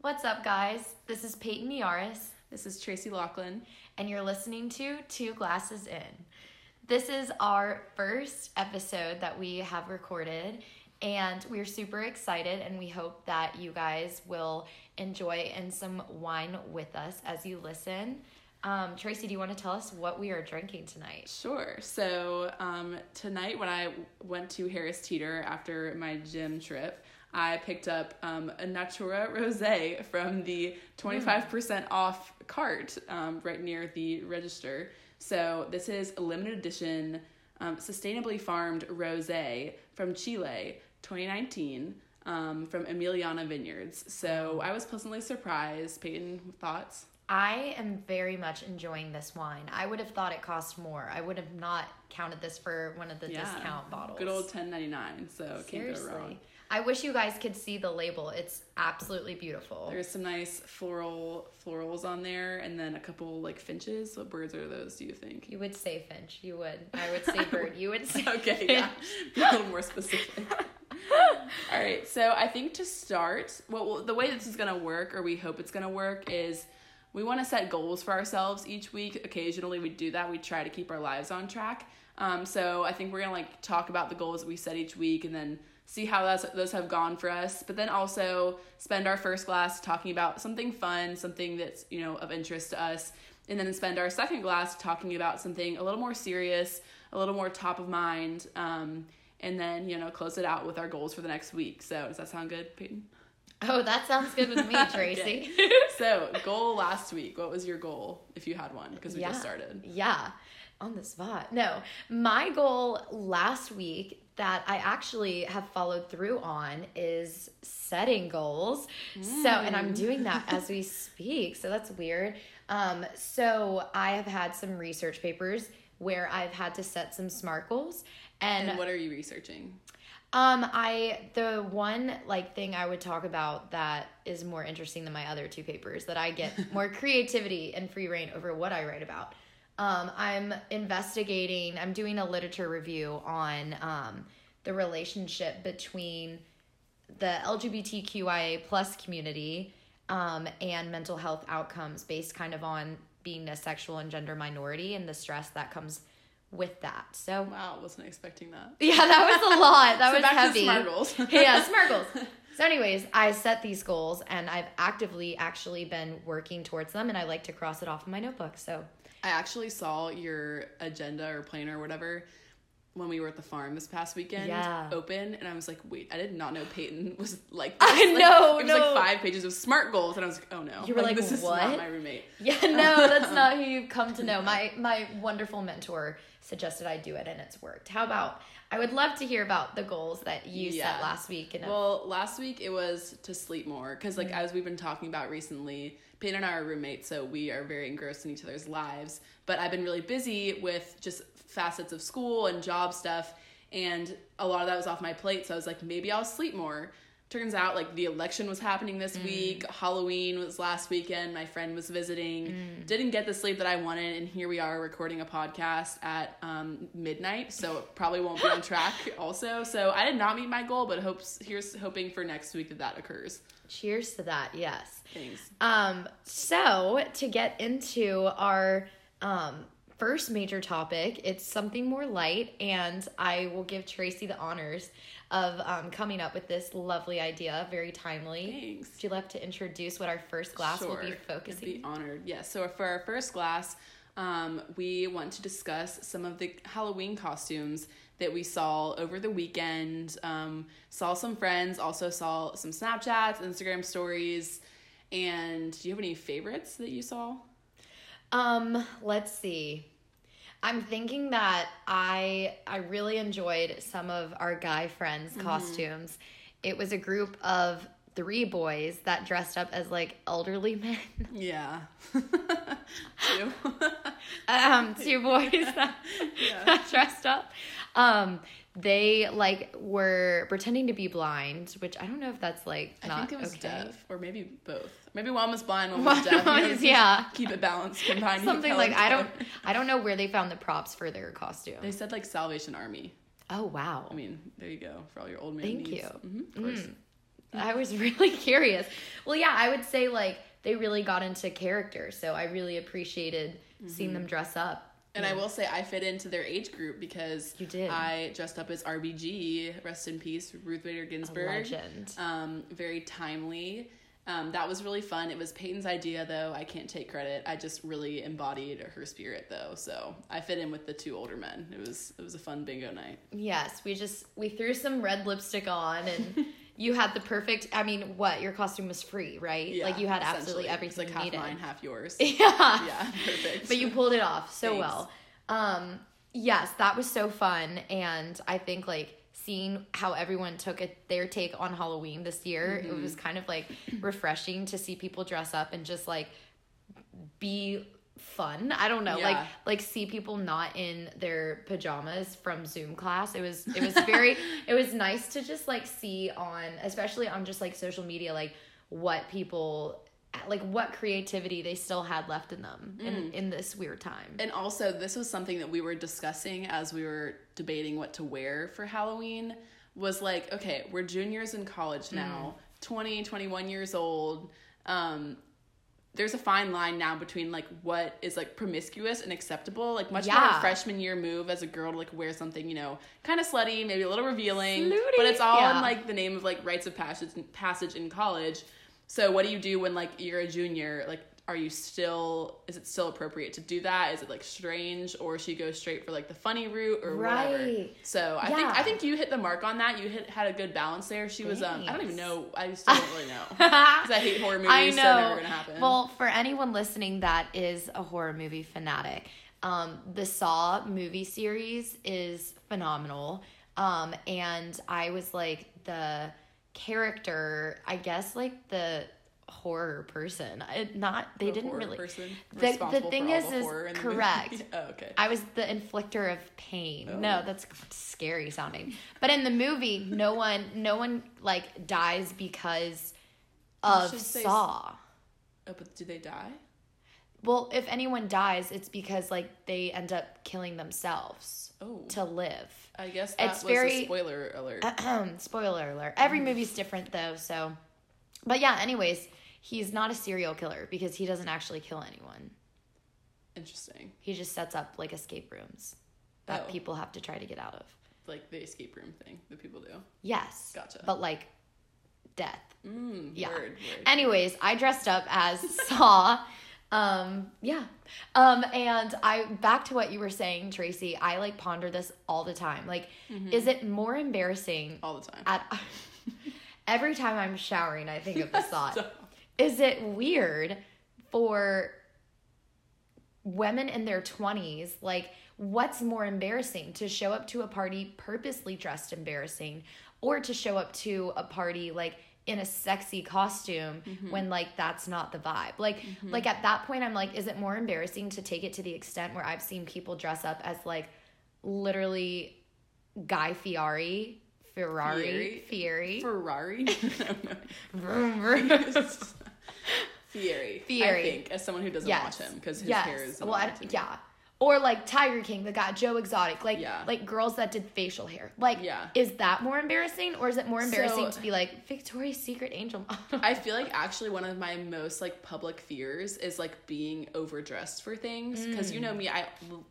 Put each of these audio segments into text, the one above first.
What's up, guys? This is Peyton Yaris, This is Tracy Lachlan. and you're listening to Two Glasses In. This is our first episode that we have recorded, and we're super excited, and we hope that you guys will enjoy and some wine with us as you listen. Um, Tracy, do you want to tell us what we are drinking tonight? Sure. So um, tonight, when I went to Harris Teeter after my gym trip, I picked up um, a Natura Rosé from the 25% off cart um, right near the register. So this is a limited edition, um, sustainably farmed rosé from Chile, 2019. Um, from Emiliana Vineyards. So I was pleasantly surprised. Peyton, thoughts? I am very much enjoying this wine. I would have thought it cost more. I would have not counted this for one of the discount bottles. Good old 10.99. So can't Seriously. go wrong. I wish you guys could see the label. It's absolutely beautiful. There's some nice floral florals on there, and then a couple like finches. What birds are those? Do you think? You would say finch. You would. I would say bird. You would say Okay, yeah, be a little more specific. All right, so I think to start, well, well, the way this is gonna work, or we hope it's gonna work, is we want to set goals for ourselves each week. Occasionally, we do that. We try to keep our lives on track. Um, so I think we're gonna like talk about the goals that we set each week, and then see how that's, those have gone for us. But then also spend our first glass talking about something fun, something that's you know of interest to us, and then spend our second glass talking about something a little more serious, a little more top of mind. Um, and then you know close it out with our goals for the next week. So does that sound good, Peyton? Oh, that sounds good with me, Tracy. So goal last week. What was your goal if you had one? Because we just started. Yeah, on the spot. No, my goal last week that I actually have followed through on is setting goals. So, and I'm doing that as we speak. So that's weird. Um, so I have had some research papers where I've had to set some SMART goals. And, And what are you researching? Um, I the one like thing I would talk about that is more interesting than my other two papers that I get more creativity and free reign over what I write about. Um, I'm investigating. I'm doing a literature review on um, the relationship between the LGBTQIA plus community um, and mental health outcomes based kind of on being a sexual and gender minority and the stress that comes with that. So Wow, wasn't expecting that. yeah, that was a lot. That So was back to heavy. SMART goals. yeah, smart goals. So, anyways, I set these goals and I've actively actually been working towards them, and I like to cross it off in my notebook. So, I actually saw your agenda or planner or whatever when we were at the farm this past weekend Yeah. open and I was like, wait, I did not know Peyton was like I this. Like, know, It was no. like five pages of smart goals and I was like, oh no. You were like, this is "What?" not my roommate. yeah, no, that's not who you've come to know. My my wonderful mentor suggested I do it, and it's worked. How about? I would love to hear about the goals that you Yeah. set last week. And Well, last week it was to sleep more because, Mm-hmm. like, as we've been talking about recently, Peyton and I are roommates, so we are very engrossed in each other's lives. But I've been really busy with just facets of school and job stuff, and a lot of that was off my plate. So I was like, maybe I'll sleep more. Turns out, like, the election was happening this Mm. week. Halloween was last weekend. My friend was visiting. Mm. Didn't get the sleep that I wanted, and here we are recording a podcast at um, midnight. So it probably won't be on track. Also, so I did not meet my goal, but hopes here's hoping for next week that that occurs. cheers to that. Yes. Thanks. Um, so to get into our um first major topic, it's something more light, and I will give Tracy the honors of um, coming up with this lovely idea, very timely. Thanks. Would you like to introduce what our first glass will be I'd be honored. Yes. So for our first glass, um, we want to discuss some of the Halloween costumes that we saw over the weekend. Um, saw some friends, also saw some Snapchats, Instagram stories. And do you have any favorites that you saw? Um, let's see. I'm thinking that I I really enjoyed some of our guy friends' Mm-hmm. costumes. It was a group of three boys that dressed up as like elderly men. Yeah. Two. um, two boys that, Yeah. that dressed up. Um, they like were pretending to be blind, which I don't know if that's like I not think it was okay. deaf, or maybe both. Maybe one was blind, one One was deaf. Know, was- yeah. Keep it balanced. Combine Something like I don't I don't know where they found the props for their costume. They said like Salvation Army. Oh wow. I mean, there you go for all your old man Thank needs. you. Mhm, of course. Mm. I was really curious. Well, yeah, I would say like they really got into character, so I really appreciated seeing them dress up. And I will say I fit into their age group because You did. I dressed up as RBG, rest in peace, Ruth Bader Ginsburg. legend. Um, very timely. Um, that was really fun. It was Peyton's idea, though. I can't take credit. I just really embodied her spirit, though. So I fit in with the two older men. It was it was a fun bingo night. Yes, we just we threw some red lipstick on and you had the perfect I mean, what? Your costume was free, right? Yeah, like you had absolutely everything It's like half needed. mine, half yours. yeah. yeah, perfect. But you pulled it off so Thanks. well. Um yes, that was so fun and I think like seeing how everyone took it their take on Halloween this year, Mm-hmm. it was kind of like refreshing to see people dress up and just like be fun. I don't know. Like Yeah. like see people not in their pajamas from Zoom class. It was it was very it was nice to just like see on especially on just like social media like what people like what creativity they still had left in them Mm. in in this weird time. And also, this was something that we were discussing as we were debating what to wear for Halloween. Was like, okay, we're juniors in college now, 20, 21 years old. Um, there's a fine line now between like what is like promiscuous and acceptable. Like much more Yeah. a freshman year move as a girl to like wear something, you know, kind of slutty, maybe a little revealing, Slutty, but it's all yeah. in like the name of like rites of passage passage in college. So what do you do when like you're a junior? Like, are you still? Is it still appropriate to do that? Is it like strange, or should you go straight for like the funny route or whatever? So I think I think you hit the mark on that. You hit had a good balance there. She was um I don't even know. I still don't really know because I hate horror movies. I know. So never gonna happen. Well, for anyone listening that is a horror movie fanatic, um, the Saw movie series is phenomenal. Um, and I was like the character, I guess, like the horror person. I, not they The didn't really. person The- the thing is- is correct. oh, okay. I was the inflictor of pain. Oh. No, that's scary sounding. But in the movie, no one, no one like dies because of Saw. oh, but do they die? Well, if anyone dies, it's because like they end up killing themselves Oh, to live. I guess that it's was very- a spoiler alert. Spoiler alert. Every mm. movie's different though, so. But yeah, anyways, he's not a serial killer because he doesn't actually kill anyone. Interesting. He just sets up like escape rooms that Oh. people have to try to get out of. Like the escape room thing that people do. Yes. Gotcha. But like death. Mm, Yeah. Word, word. Anyways, I dressed up as Saw. Um, yeah. Um, and I back to what you were saying, Tracy. I like ponder this all the time. Like, is it more embarrassing all the time. at every time I'm showering? I think of this thought. Is it weird for women in their 20s? Like, what's more embarrassing? To show up to a party purposely dressed embarrassing or to show up to a party like in a sexy costume mm-hmm. when like that's not the vibe like mm-hmm. like at that point i'm like is it more embarrassing to take it to the extent where i've seen people dress up as like literally guy fieri ferrari fieri Ferrari. Vroom, vroom. Fieri. I think as someone who doesn't yes. watch him because his yes. hair is. well, I, annoying to me. yeah. Or like Tiger King, the guy Joe Exotic, like Yeah. like girls that did facial hair. Like, Yeah. is that more embarrassing, or is it more embarrassing So- to be like Victoria's Secret angel model? I feel like actually one of my most like public fears is like being overdressed for things because you know mm. me, I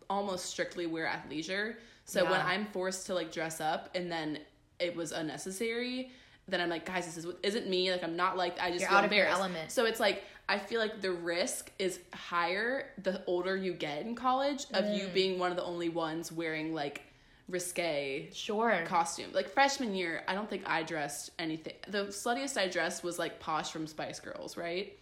almost strictly wear athleisure. So when I'm forced to like dress up and then it was unnecessary, then I'm like, guys, this is isn't me. Like I'm not like I just You're feel out of your element. So it's like I feel like the risk is higher the older you get in college of Mm. you being one of the only ones wearing like risque sure. costume. Like freshman year, I don't think I dressed anything. The sluttiest I dressed was like Posh from Spice Girls, right?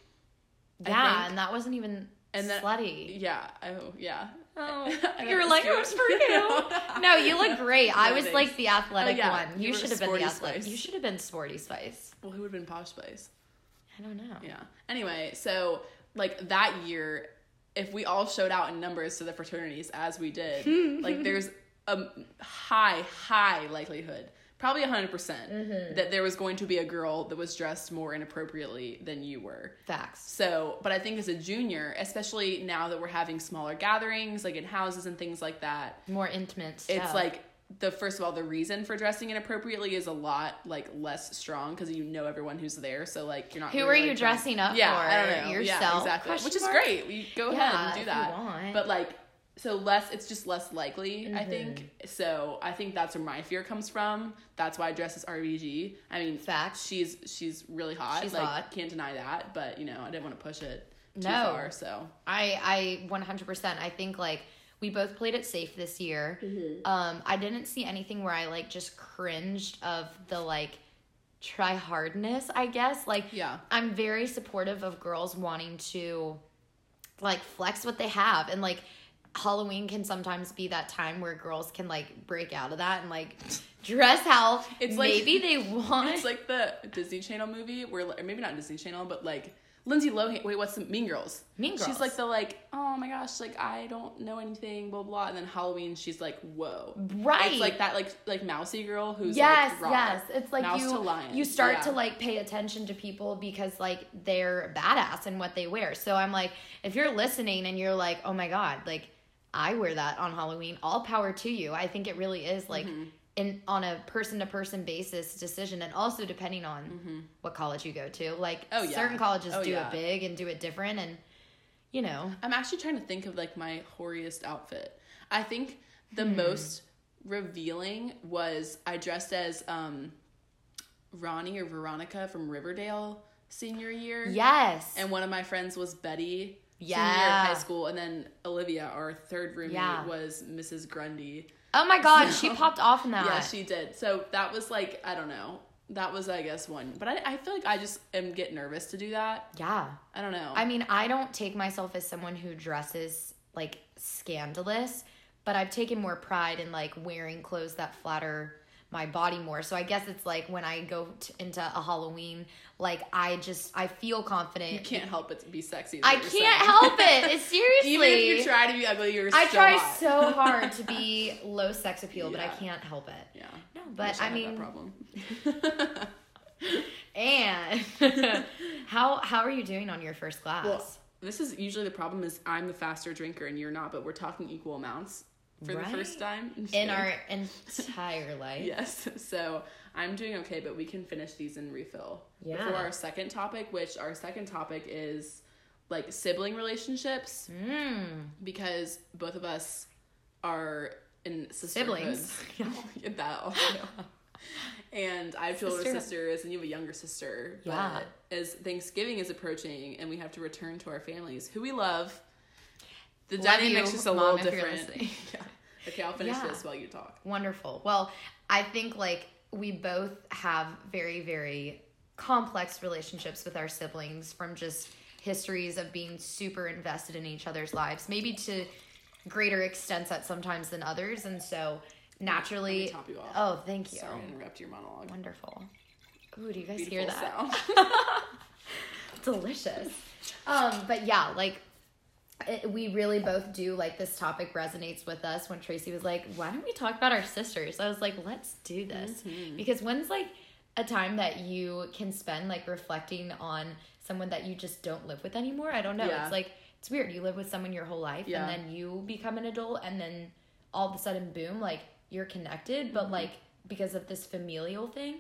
Yeah, and that wasn't even And then- slutty. Yeah. Oh, yeah. Oh, you were like, was for you. no, you look great. I was like the athletic Oh, yeah, one. you You, should have been the athletic. Spice. You should have been Sporty Spice. Well, who would have been Posh Spice? I don't know. Yeah. Anyway, so like that year, if we all showed out in numbers to the fraternities as we did, like there's a high, high likelihood, probably 100%, percent Mm-hmm. that there was going to be a girl that was dressed more inappropriately than you were. Facts. So, but I think as a junior, especially now that we're having smaller gatherings, like in houses and things like that, More intimate stuff. it's like the first of all the reason for dressing inappropriately is a lot like less strong because you know everyone who's there so like you're not Who really, are you like, dressing up yeah for? i don't know Yourself? yeah exactly Question which is great we go Yeah, ahead and do that but like so less it's just less likely i Mm-hmm. think so i think that's where my fear comes from that's why i dress as rbg i mean Facts. she's she's really hot She's like hot. can't deny that but you know i didn't want to push it too No. far so I I 100%. I think like we both played it safe this year. Um I didn't see anything where I like just cringed of the like try hardness, I guess. Like Yeah. I'm very supportive of girls wanting to like flex what they have and like Halloween can sometimes be that time where girls can like break out of that and like dress how It's like- maybe they want. It's like the Disney Channel movie where, or maybe not Disney Channel, but like Lindsay Lohan. Wait, what's the Mean Girls? Mean Girls. She's like the like, oh my gosh, like I don't know anything, blah blah. And then Halloween, she's like, whoa, Right. It's like that, like like mousy girl who's yes like, yes it's like Mouse you you start Yeah. to like pay attention to people because like they're badass in what they wear so i'm like if you're listening and you're like oh my god like i wear that on halloween all power to you i think it really is like Mm-hmm. in on a person to person basis decision and also depending on what college you go to like Mm-hmm. Oh, yeah. certain colleges Oh, do yeah. it big and do it different and you know I'm actually trying to think of like my hoariest outfit. I think the Hmm. most revealing was I dressed as um Ronnie or Veronica from Riverdale senior year. yes And one of my friends was Betty. Senior year Yeah. of high school, and then Olivia, our third roommate, Yeah. was Mrs. Grundy. oh my god So- she popped off in that Yeah, she did. So that was like I don't know. That was I guess one, but I, I feel like I just am get nervous to do that. yeah I don't know. I mean, I don't take myself as someone who dresses like scandalous, but I've taken more pride in like wearing clothes that flatter my body more. So I guess it's like when I go t- into a Halloween, like I just I feel confident. you can't help but to be sexy. I can't saying. help it. It's seriously. Even if you try to be ugly, you're I so try hot. so hard to be low sex appeal, but I can't help it. Yeah. No, but I had that mean, problem. and how how are you doing on your first glass? well, this is usually the problem is I'm the faster drinker and you're not, but we're talking equal amounts for the first time in kidding. our entire life. Yes. So I'm doing okay, but we can finish these and refill. Yeah. Before our second topic, which our second topic is like sibling relationships, Mm. because both of us are in Siblings. siblings. that also. and I have two older Sisterhood. sisters, and you have a younger sister. Yeah. But as Thanksgiving is approaching, and we have to return to our families, who we love, the dynamic's just a little if different. yeah. Okay, I'll finish Yeah. this while you talk. Wonderful. Well, I think like we both have very, very complex relationships with our siblings from just histories of being super invested in each other's lives, maybe to greater extents at sometimes than others. And so naturally. Let me top you off. Oh, thank you. Sorry to interrupt your monologue. Wonderful. Ooh, do you guys Beautiful hear that? delicious. Um, but yeah, like it, we really both do like this topic resonates with us when Tracy was like, "Why don't we talk about our sisters?" I was like, "Let's do this." Mm-hmm. Because when's like a time that you can spend like reflecting on someone that you just don't live with anymore? I don't know. Yeah. It's like it's weird. You live with someone your whole life Yeah. and then you become an adult and then all of a sudden boom, like you're connected, Mm-hmm. but like because of this familial thing,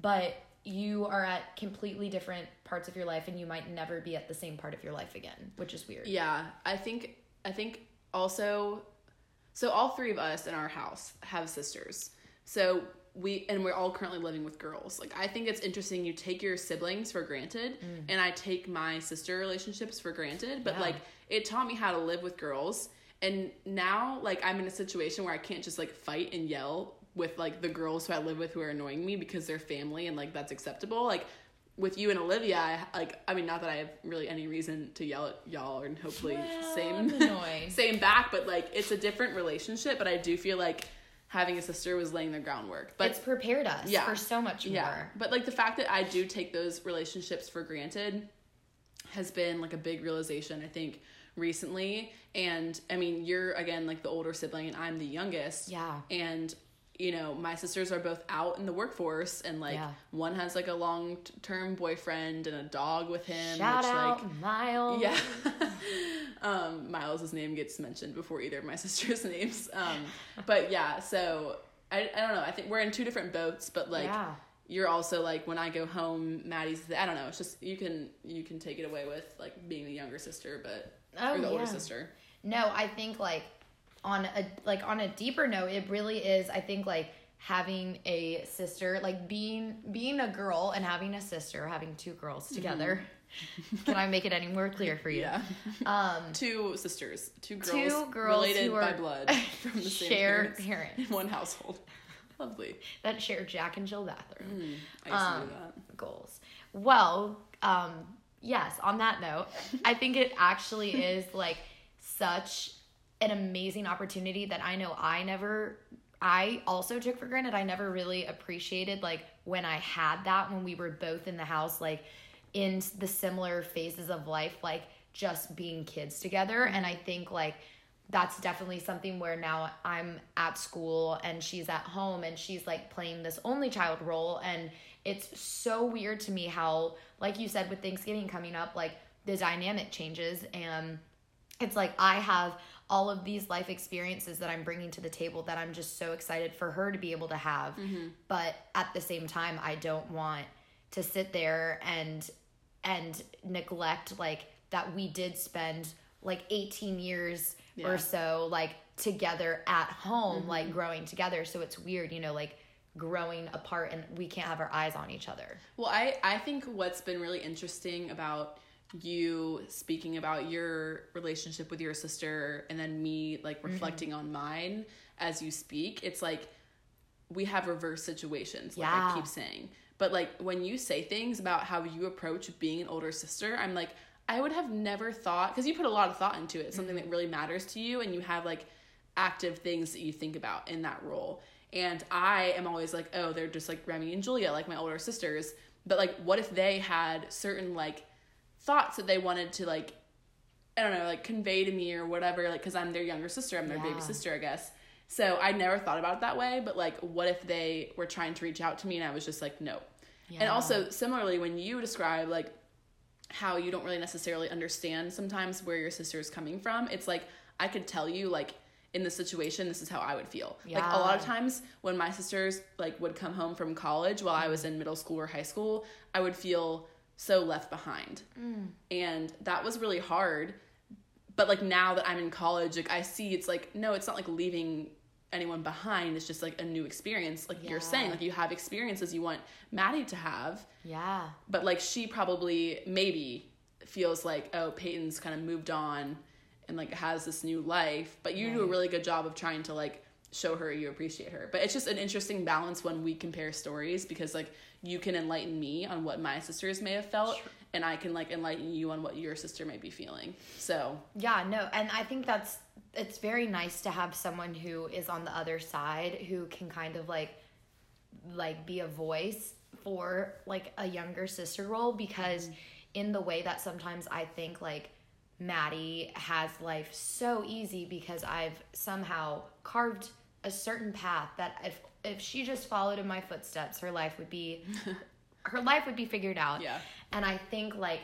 but you are at completely different parts of your life and you might never be at the same part of your life again, which is weird. Yeah, I think I think also so all three of us in our house have sisters. So we and we're all currently living with girls. Like I think it's interesting you take your siblings for granted mm. and I take my sister relationships for granted, but Yeah. like it taught me how to live with girls and now like I'm in a situation where I can't just like fight and yell with like the girls who I live with who are annoying me because they're family and like that's acceptable. Like with you and Olivia, I, like I mean, not that I have really any reason to yell at y'all, and hopefully Well, same same back, but like it's a different relationship. But I do feel like having a sister was laying the groundwork. But it's prepared us Yeah. for so much yeah, more. but like the fact that I do take those relationships for granted has been like a big realization I think recently. And I mean, you're again like the older sibling, and I'm the youngest. Yeah. And you know, my sisters are both out in the workforce, and like Yeah. one has like a long term boyfriend and a dog with him. Shout which, out like, Miles. yeah. um, Miles' name gets mentioned before either of my sisters' names. Um, but yeah, so I, I don't know. I think we're in two different boats, but like Yeah. you're also like when I go home, Maddie's. I don't know. It's just you can you can take it away with like being the younger sister, but Oh, or the older sister. No, I think like on a like on a deeper note, it really is. I think like having a sister, like being being a girl and having a sister, having two girls together. Can I make it any more clear for you? Yeah, Um, two sisters, two girls, Two girls related by blood from the same share parents parents in one household. Lovely. that share Jack and Jill bathroom. Mm, Um, goals. Well, um, yes, on that note, I think it actually is like such an amazing opportunity that I know I never I also took for granted. I never really appreciated like when I had that when we were both in the house like in the similar phases of life like just being kids together. And I think like that's definitely something where now I'm at school and she's at home and she's like playing this only child role. And it's so weird to me how like you said with Thanksgiving coming up like the dynamic changes. And it's like I have all of these life experiences that I'm bringing to the table that I'm just so excited for her to be able to have. Mm-hmm. But at the same time, I don't want to sit there and and neglect like that we did spend like 18 years Yeah. or so like together at home mm-hmm. like growing together so it's weird you know like growing apart and we can't have our eyes on each other Well, I I think what's been really interesting about you speaking about your relationship with your sister and then me like mm-hmm. reflecting on mine as you speak, it's like we have reverse situations, like Yeah. I keep saying. But like when you say things about how you approach being an older sister, I'm like, I would have never thought because you put a lot of thought into it, something that mm-hmm. really matters to you, and you have like active things that you think about in that role. And I am always like, oh, they're just like Remy and Julia, like my older sisters. But like, what if they had certain like thoughts that they wanted to like, I don't know, like convey to me or whatever, like, because I'm their younger sister, I'm their baby sister, I guess. So I never thought about it that way. But like, what if they were trying to reach out to me and I was just like, no. And also, similarly, when you describe like how you don't really necessarily understand sometimes where your sister is coming from, it's like I could tell you like in the situation this is how I would feel. Like a lot of times when my sisters like would come home from college while I was mm-hmm. in middle school or high school, I would feel so left behind. Mm. And that was really hard. But like now that I'm in college, like I see it's like no, it's not like leaving anyone behind. It's just like a new experience. Like you're saying, like you have experiences you want Maddie to have yeah but like she probably maybe feels like oh peyton's kind of moved on and like has this new life but you do a really good job of trying to like show her you appreciate her. But it's just an interesting balance when we compare stories because like you can enlighten me on what my sisters may have felt and i can like enlighten you on what your sister may be feeling. So Yeah, no, and I think that's it's very nice to have someone who is on the other side who can kind of like like be a voice for like a younger sister role because mm-hmm. in the way that sometimes I think like Maddie has life so easy because I've somehow carved a certain path that if if she just followed in my footsteps her life would be her life would be figured out. Yeah. And I think like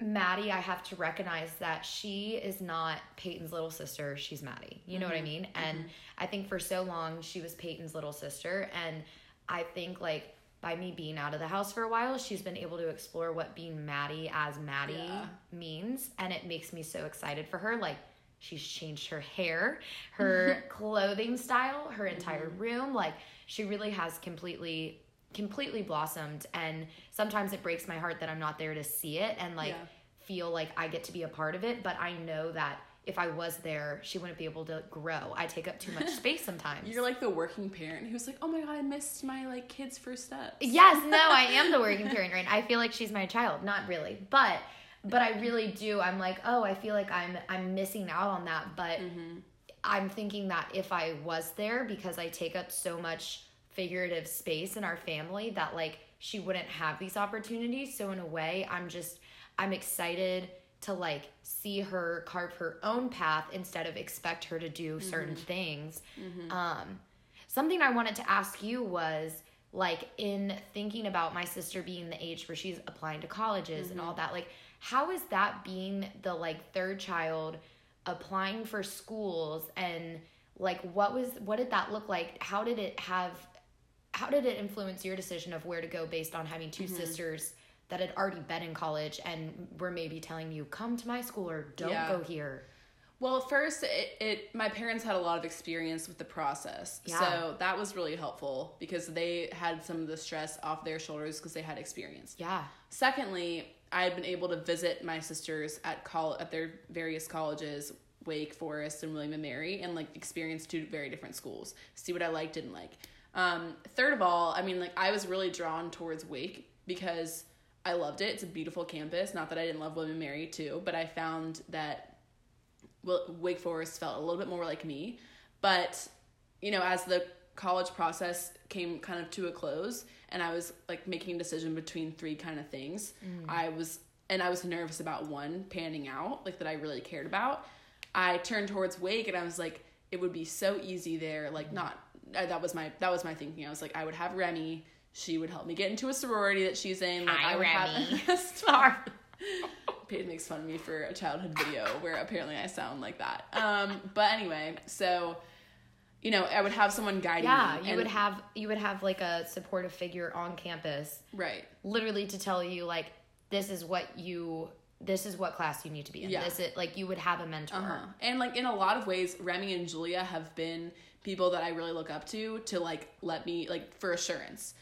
Maddie, I have to recognize that she is not Peyton's little sister. She's Maddie. You know what I mm-hmm. mean? And mm-hmm. I think for so long she was Peyton's little sister. And I think like by me being out of the house for a while, she's been able to explore what being Maddie as Maddie Yeah. means. And it makes me so excited for her. Like she's changed her hair, her clothing style, her entire mm-hmm. room. Like she really has completely completely blossomed and sometimes it breaks my heart that I'm not there to see it and like Yeah. feel like I get to be a part of it, but I know that if I was there, she wouldn't be able to grow. I take up too much space sometimes. you're like the working parent who's like oh my god i missed my like kids first steps Yes, no, I am the working parent, right? I feel like she's my child, not really, but but I really do. I'm like, oh, I feel like I'm I'm missing out on that, but mm-hmm. I'm thinking that if I was there because I take up so much figurative space in our family that like she wouldn't have these opportunities. So in a way, I'm just I'm excited to like see her carve her own path instead of expect her to do mm-hmm. certain things. Mm-hmm. Um something I wanted to ask you was like in thinking about my sister being the age where she's applying to colleges and all that like how is that being the like third child applying for schools and like what was what did that look like how did it have how did it influence your decision of where to go based on having 2 mm-hmm. sisters that had already been in college and were maybe telling you come to my school or don't Yeah. go here Well, first, it, it my parents had a lot of experience with the process, Yeah. so that was really helpful because they had some of the stress off their shoulders because they had experience. yeah Secondly, I had been able to visit my sisters at col at their various colleges, Wake Forest and William and Mary, and like experience two very different schools. See what I liked, and didn't like. Um, third of all, I mean, like I was really drawn towards Wake because I loved it. It's a beautiful campus. Not that I didn't love William and Mary too, but I found that Wake Forest felt a little bit more like me. But, you know, as the college process came kind of to a close and I was like making a decision between three kind of things, I was, and I was nervous about one panning out, like that I really cared about. I turned towards Wake and I was like, it would be so easy there. Like, not, uh, that was my, that was my thinking. I was like, I would have Remy. She would help me get into a sorority that she's in. Like, Hi, I would Remy. have, Stop. Peyton makes fun of me for a childhood video where apparently I sound like that. Um, but anyway, so you know, I would have someone guiding yeah me. you and- would have you would have like a supportive figure on campus right. literally to tell you like this is what you this is what class you need to be in Yeah. this is like you would have a mentor Uh-huh. And like in a lot of ways, Remy and Julia have been people that I really look up to to like let me like for assurance.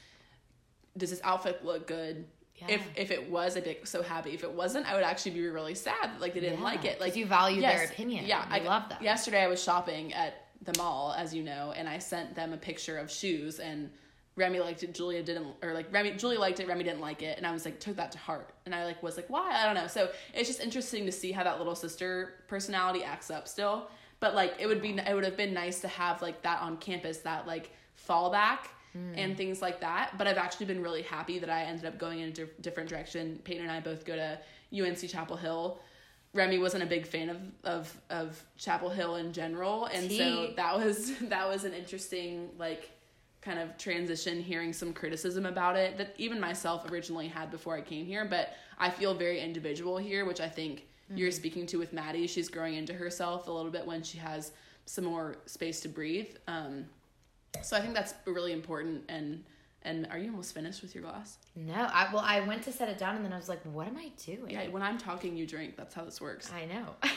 Does this outfit look good? If Yeah. if it was, I'd be so happy. If it wasn't, I would actually be really sad. Like they didn't Yeah, like it. Like you value their opinion. Yeah, You love that. Yesterday I was shopping at the mall, as you know, and I sent them a picture of shoes and. Remy liked it, Julia didn't, or like Remy, Julia liked it, Remy didn't like it, and I was like, took that to heart, and I like was like, why? I don't know. So it's just interesting to see how that little sister personality acts up still, but like it would be, it would have been nice to have like that on campus, that like fallback hmm. and things like that. But I've actually been really happy that I ended up going in a di- different direction. Peyton and I both go to UNC Chapel Hill. Remy wasn't a big fan of of of Chapel Hill in general, and so that was that was an interesting like kind of transition hearing some criticism about it that even myself originally had before I came here. But I feel very individual here which I think you're speaking to with Maddie. She's growing into herself a little bit when she has some more space to breathe. Um so I think that's really important and and are you almost finished with your glass? No i well i went to set it down and then i was like what am i doing? Yeah when I'm talking you drink. That's how this works. I know.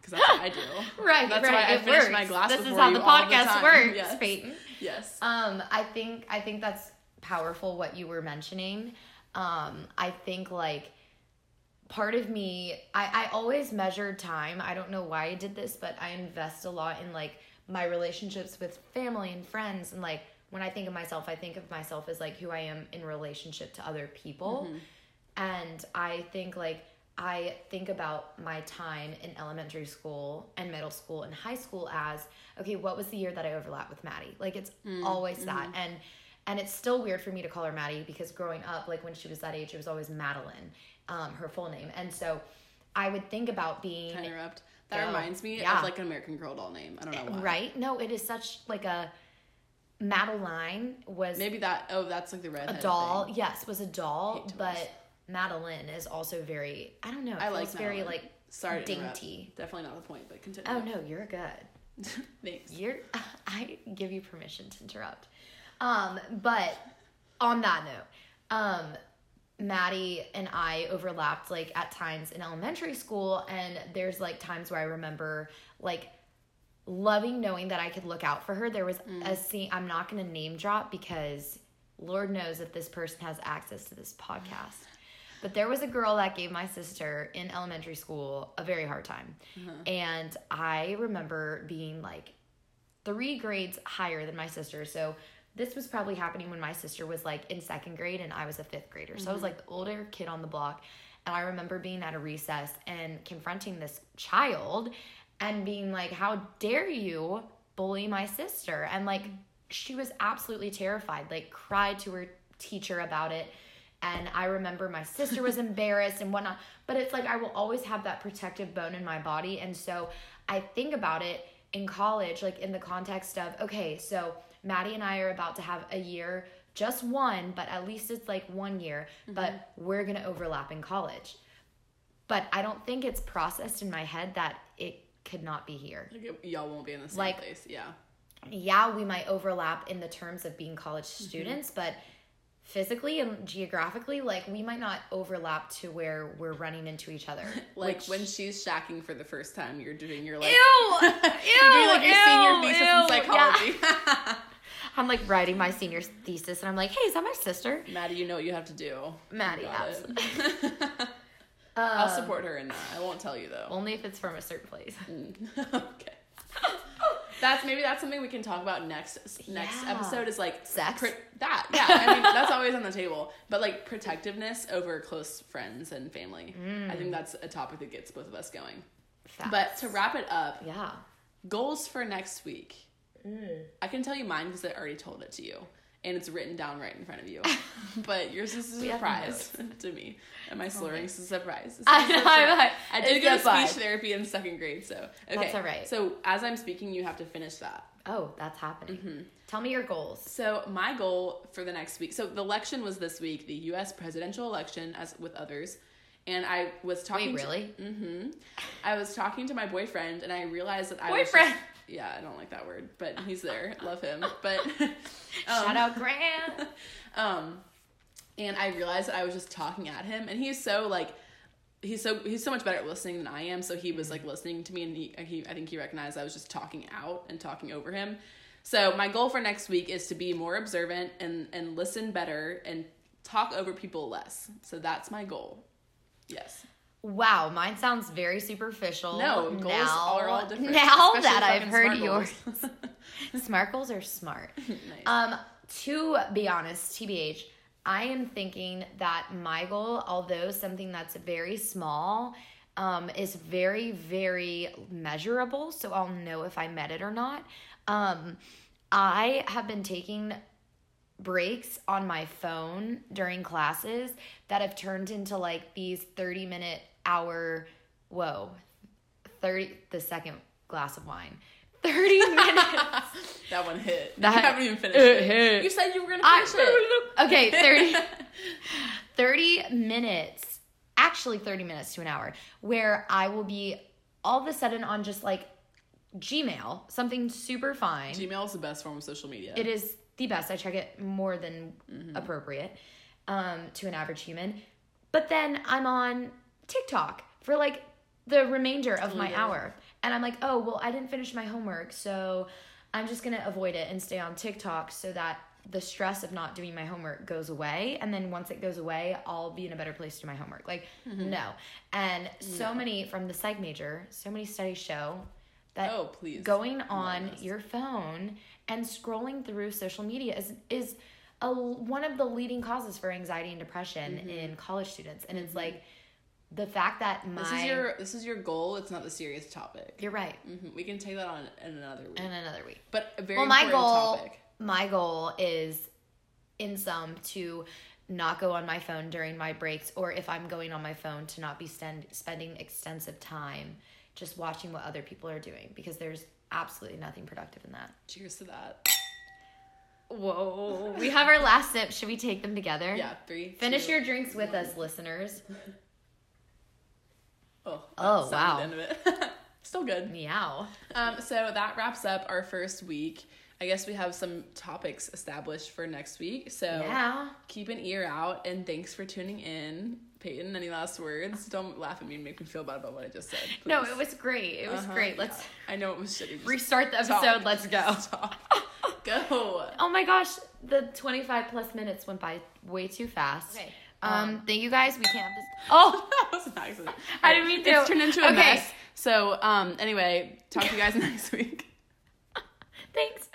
Because that's what I do. Right That's right why I finish works. my glass this is how the all the podcast works Yes. peyton. Yes. Um, I think I think that's powerful what you were mentioning. Um, I think like part of me I, I always measured time. I don't know why I did this, but I invest a lot in like my relationships with family and friends and like when I think of myself, I think of myself as like who I am in relationship to other people. Mm-hmm. And I think like I think about my time in elementary school and middle school and high school as okay, what was the year that I overlapped with Maddie? Like it's mm-hmm. always mm-hmm. that. And and it's still weird for me to call her Maddie because growing up, like when she was that age, it was always Madeline, um, her full name. And so I would think about being Can I interrupt that reminds me Yeah. of like an American Girl doll name I don't know eh, why right. No, it is such like a Madeline was Maybe that. Oh, that's like the red. a doll. Yes, was a doll, but Madeline is also very. I don't know. I like very Madeline. like Sorry, dainty. Definitely not the point, but continue. Oh no, you're good. Thanks. You're. I give you permission to interrupt. Um, but on that note, um, Maddie and I overlapped like at times in elementary school, and there's like times where I remember like loving knowing that I could look out for her. There was a mm. scene. I'm not going to name drop because Lord knows if this person has access to this podcast. But there was a girl that gave my sister in elementary school a very hard time. Uh-huh. And I remember being like three grades higher than my sister. So this was probably happening when my sister was like in second grade and I was a fifth grader. So I was mm-hmm. like the older kid on the block. And I remember being at a recess and confronting this child and being like, How dare you bully my sister? And like, she was absolutely terrified, like, cried to her teacher about it. And I remember my sister was embarrassed and whatnot. But it's like I will always have that protective bone in my body. And so I think about it in college, like in the context of, okay, so Maddie and I are about to have a year, just one, but at least it's like one year, mm-hmm. but we're to overlap in college. But I don't think it's processed in my head that it could not be here. Like, y'all won't be in the same Like- place. Yeah. Yeah, we might overlap in the terms of being college Mm-hmm. students, but physically and geographically, like we might not overlap to where we're running into each other. Like which- when she's shacking for the first time, you're doing your like Ew! you're doing like your senior ew, thesis ew, in yeah. psychology. I'm like writing my senior thesis, and I'm like, "Hey, is that my sister?" Maddie, you know what you have to do. Maddie, You absolutely. I'll Um, support her in that. I won't tell you though. Only if it's from a certain place. okay. That's maybe that's something we can talk about next next Yeah. episode is like Sex? that yeah I mean that's always on the table but like protectiveness over close friends and family I think that's a topic that gets both of us going Facts. but to wrap it up yeah, goals for next week I can tell you mine because I already told it to you and it's written down right in front of you but yours is a surprise to me and my slurring is a surprise I know, surprise. I know. I did go to speech therapy in second grade, so okay. That's all right. So as I'm speaking, you have to finish that. Oh, that's happening. Mm-hmm. Tell me your goals. So my goal for the next week. So the election was this week, the U.S. presidential election, as with others, and I was talking. Wait, really? hmm I was talking to my boyfriend, and I realized that I was. Boyfriend. Yeah, I don't like that word, but he's there. Love him, but. Shout out Grant. Um, and I realized that I was just talking at him, and he's so like, he's so he's so much better at listening than I am. So he was like listening to me, and he, he I think he recognized I was just talking out and talking over him. So my goal for next week is to be more observant and and listen better and talk over people less. So that's my goal. Yes. Wow, mine sounds very superficial. No, goals now, are all different. Now that I've heard yours, smart goals are smart. nice. Um, to be honest, TBH, I am thinking that my goal, although something that's very small, um, is very, very measurable. So I'll know if I met it or not. Um, I have been taking breaks on my phone during classes that have turned into like these 30 minute hour whoa 30 the second glass of wine 30 minutes that one hit. That- you haven't even finished it it. hit. You said you were gonna I- finish it. okay 30 30 minutes actually 30 minutes to an hour where i will be all of a sudden on just like gmail something super fine Gmail is the best form of social media. it is the best i check it more than Mm-hmm. appropriate um, to an average human but then i'm on tiktok for like the remainder of my hour. And i'm like oh well i didn't finish my homework so i'm just gonna avoid it and stay on tiktok so that the stress of not doing my homework goes away. And then once it goes away i'll be in a better place to do my homework. Like Mm-hmm. no. And so many from the psych major so many studies show that Oh, please. going on your phone and scrolling through social media is is a, one of the leading causes for anxiety and depression in college students. And it's like the fact that my This is your this is your goal. It's not the serious topic. you're right hmm We can take that on in another week. in another week but a very well my goal topic. my goal is in sum to not go on my phone during my breaks or if i'm going on my phone to not be spend, spending extensive time just watching what other people are doing because there's absolutely nothing productive in that Cheers to that. Whoa. We have our last sip. Should we take them together? Yeah, three. Finish two- your drinks with us, listeners. Oh, Oh, wow. the end of it. Still good. Meow. Um, so that wraps up our first week. I guess we have some topics established for next week. So Yeah. keep an ear out and thanks for tuning in. Peyton, any last words? Don't laugh at me and make me feel bad about what I just said. No, it was great. It was Uh-huh, great. Let's I know it was shitty. Just restart the talk. episode. Let's go. Stop. Go. Oh my gosh, the 25 plus minutes went by way too fast. Okay. Um, thank you guys. We can't. Oh, that was an accident. I didn't mean to. It's turned into a Okay. mess. So, um, anyway, talk to you guys next week. thanks.